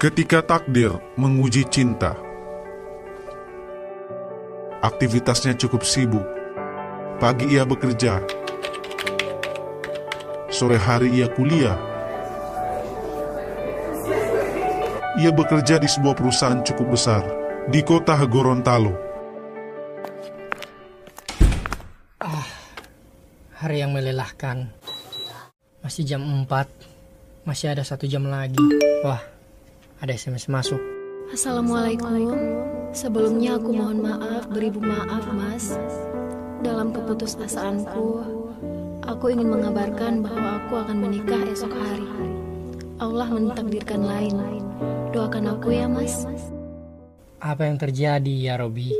Ketika takdir menguji cinta, aktivitasnya cukup sibuk. Pagi ia bekerja, sore hari ia kuliah. Ia bekerja di sebuah perusahaan cukup besar di kota Gorontalo. Hari yang melelahkan. Masih jam 4. Masih ada satu jam lagi. Wah, ada SMS masuk. Assalamualaikum. Sebelumnya aku mohon maaf, beribu maaf, Mas. Dalam keputusasaanku, aku ingin mengabarkan bahwa aku akan menikah esok hari. Allah mentakdirkan lain. Doakan aku ya, Mas. Apa yang terjadi ya Robi?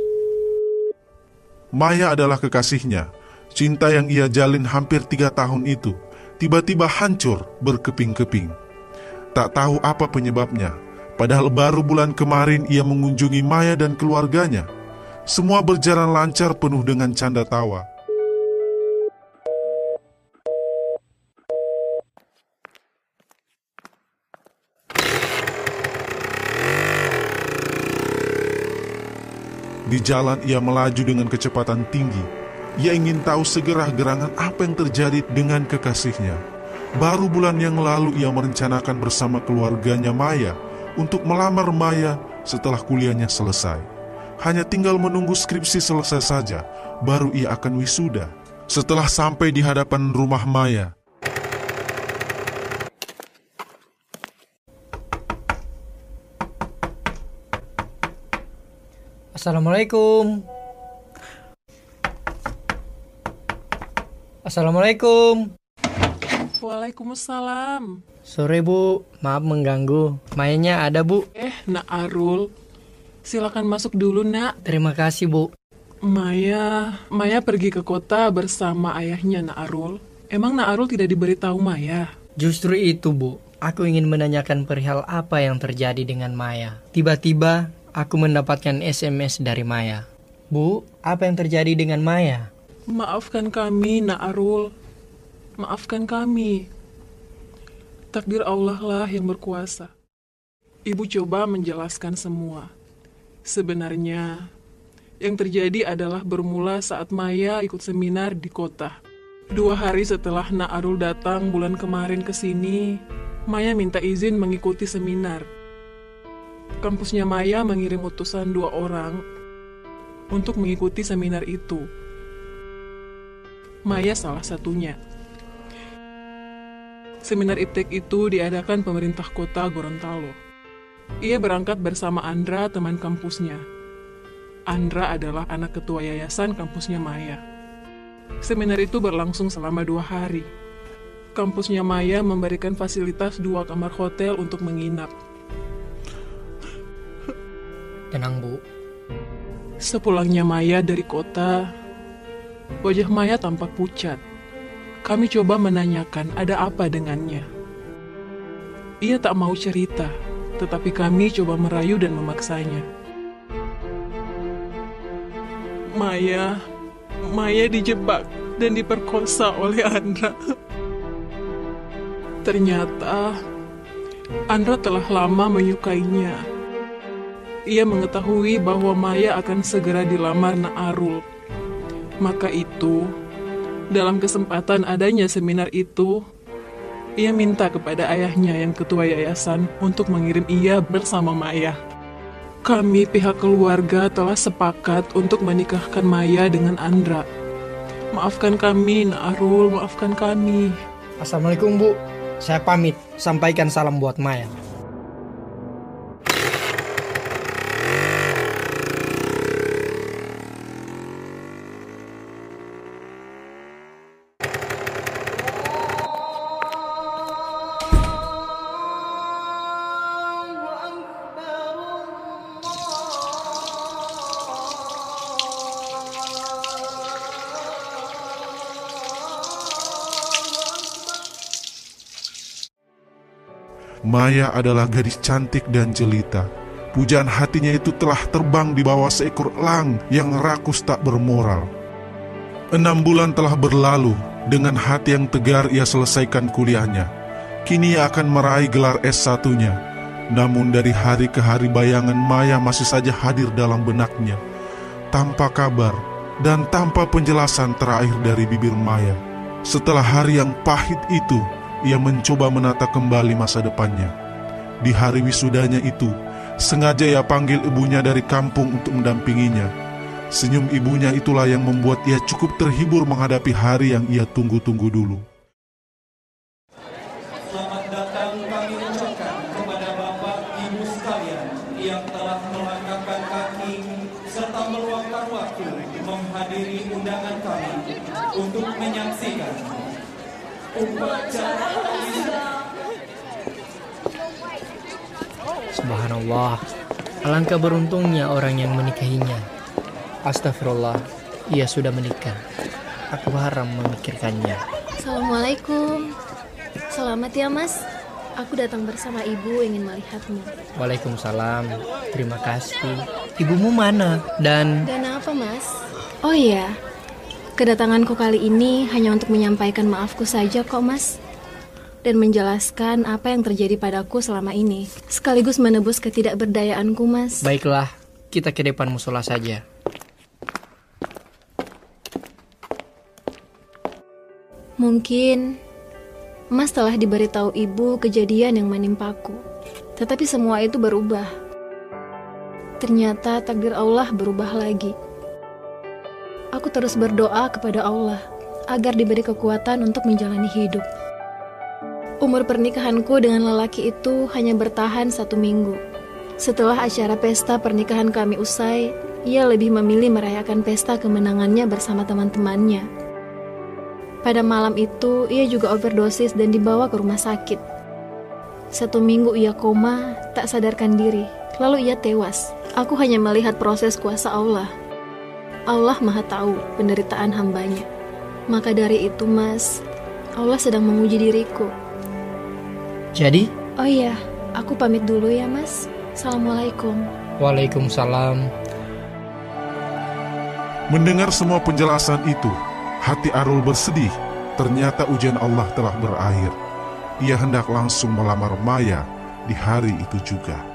Maya adalah kekasihnya. Cinta yang ia jalin hampir tiga tahun itu tiba-tiba hancur berkeping-keping. Tak tahu apa penyebabnya. Padahal baru bulan kemarin ia mengunjungi Maya dan keluarganya. Semua berjalan lancar penuh dengan canda tawa. Di jalan ia melaju dengan kecepatan tinggi. Ia ingin tahu segera gerangan apa yang terjadi dengan kekasihnya. Baru bulan yang lalu ia merencanakan bersama keluarganya Maya untuk melamar Maya setelah kuliahnya selesai. Hanya tinggal menunggu skripsi selesai saja, baru ia akan wisuda. Setelah sampai di hadapan rumah Maya, Assalamualaikum. Assalamualaikum. Waalaikumsalam. Sore Bu, maaf mengganggu. Mayanya ada Bu. Eh, Nak Arul. Silakan masuk dulu, Nak. Terima kasih Bu. Maya, Maya pergi ke kota bersama ayahnya, Nak Arul. Emang Nak Arul tidak diberitahu Maya? Justru itu Bu, aku ingin menanyakan perihal apa yang terjadi dengan Maya. Tiba-tiba aku mendapatkan SMS dari Maya. Bu, apa yang terjadi dengan Maya? Maafkan kami, Nak Arul. Maafkan kami. Takdir Allah lah yang berkuasa. Ibu coba menjelaskan semua. Sebenarnya, yang terjadi adalah bermula saat Maya ikut seminar di kota. Dua hari setelah Nak Arul datang bulan kemarin ke sini, Maya minta izin mengikuti seminar. Kampusnya Maya mengirim utusan dua orang untuk mengikuti seminar itu. Maya salah satunya. Seminar IPTEK itu diadakan pemerintah kota Gorontalo. Ia berangkat bersama Andra, teman kampusnya. Andra adalah anak ketua yayasan kampusnya Maya. Seminar itu berlangsung selama dua hari. Kampusnya Maya memberikan fasilitas dua kamar hotel untuk menginap. Tenang Bu, Sepulangnya Maya dari kota, wajah Maya tampak pucat. Kami coba menanyakan ada apa dengannya. Ia tak mau cerita, tetapi kami coba merayu dan memaksanya. Maya, Maya dijebak dan diperkosa oleh Andra. Ternyata, Andra telah lama menyukainya. Ia mengetahui bahwa Maya akan segera dilamar Naarul. Maka itu, dalam kesempatan adanya seminar itu, ia minta kepada ayahnya yang ketua yayasan untuk mengirim ia bersama Maya. Kami pihak keluarga telah sepakat untuk menikahkan Maya dengan Andra. Maafkan kami, Naarul, maafkan kami. Assalamualaikum Bu. Saya pamit. Sampaikan salam buat Maya. Maya adalah gadis cantik dan jelita. Pujaan hatinya itu telah terbang di bawah seekor elang yang rakus tak bermoral. Enam bulan telah berlalu, dengan hati yang tegar ia selesaikan kuliahnya. Kini ia akan meraih gelar S1-nya. Namun dari hari ke hari bayangan Maya masih saja hadir dalam benaknya, tanpa kabar dan tanpa penjelasan terakhir dari bibir Maya. Setelah hari yang pahit itu, ia mencoba menata kembali masa depannya. Di hari wisudanya itu, sengaja ia panggil ibunya dari kampung untuk mendampinginya. Senyum ibunya itulah yang membuat ia cukup terhibur menghadapi hari yang ia tunggu-tunggu dulu. Selamat datang kami ucapkan kepada Bapak Ibu sekalian yang telah melangkahkan kaki serta meluangkan waktu menghadiri undangan kami untuk menyaksikan Subhanallah, alangkah beruntungnya orang yang menikahinya. Astagfirullah, ia sudah menikah. Aku haram memikirkannya. Assalamualaikum. Selamat ya mas. Aku datang bersama ibu ingin melihatmu. Waalaikumsalam, terima kasih. Ibumu mana? Dan Dan apa mas? Oh iya, kedatanganku kali ini hanya untuk menyampaikan maafku saja kok mas. Dan menjelaskan apa yang terjadi padaku selama ini. Sekaligus menebus ketidakberdayaanku mas. baiklah, kita ke depan musola saja. Mungkin Mas telah diberitahu ibu kejadian yang menimpaku. Tetapi semua itu berubah. Ternyata takdir Allah berubah lagi. Aku terus berdoa kepada Allah agar diberi kekuatan untuk menjalani hidup. Umur pernikahanku dengan lelaki itu hanya bertahan satu minggu. Setelah acara pesta pernikahan kami usai, ia lebih memilih merayakan pesta kemenangannya bersama teman-temannya. Pada malam itu, ia juga overdosis dan dibawa ke rumah sakit. Satu minggu ia koma, tak sadarkan diri, lalu ia tewas. Aku hanya melihat proses kuasa Allah. Allah maha tahu penderitaan hambanya. Maka dari itu, Mas, Allah sedang menguji diriku. Jadi, Oh iya, aku pamit dulu ya, Mas. Assalamualaikum. Waalaikumsalam. Mendengar semua penjelasan itu, hati Arul bersedih. Ternyata ujian Allah telah berakhir. Ia hendak langsung melamar Maya di hari itu juga.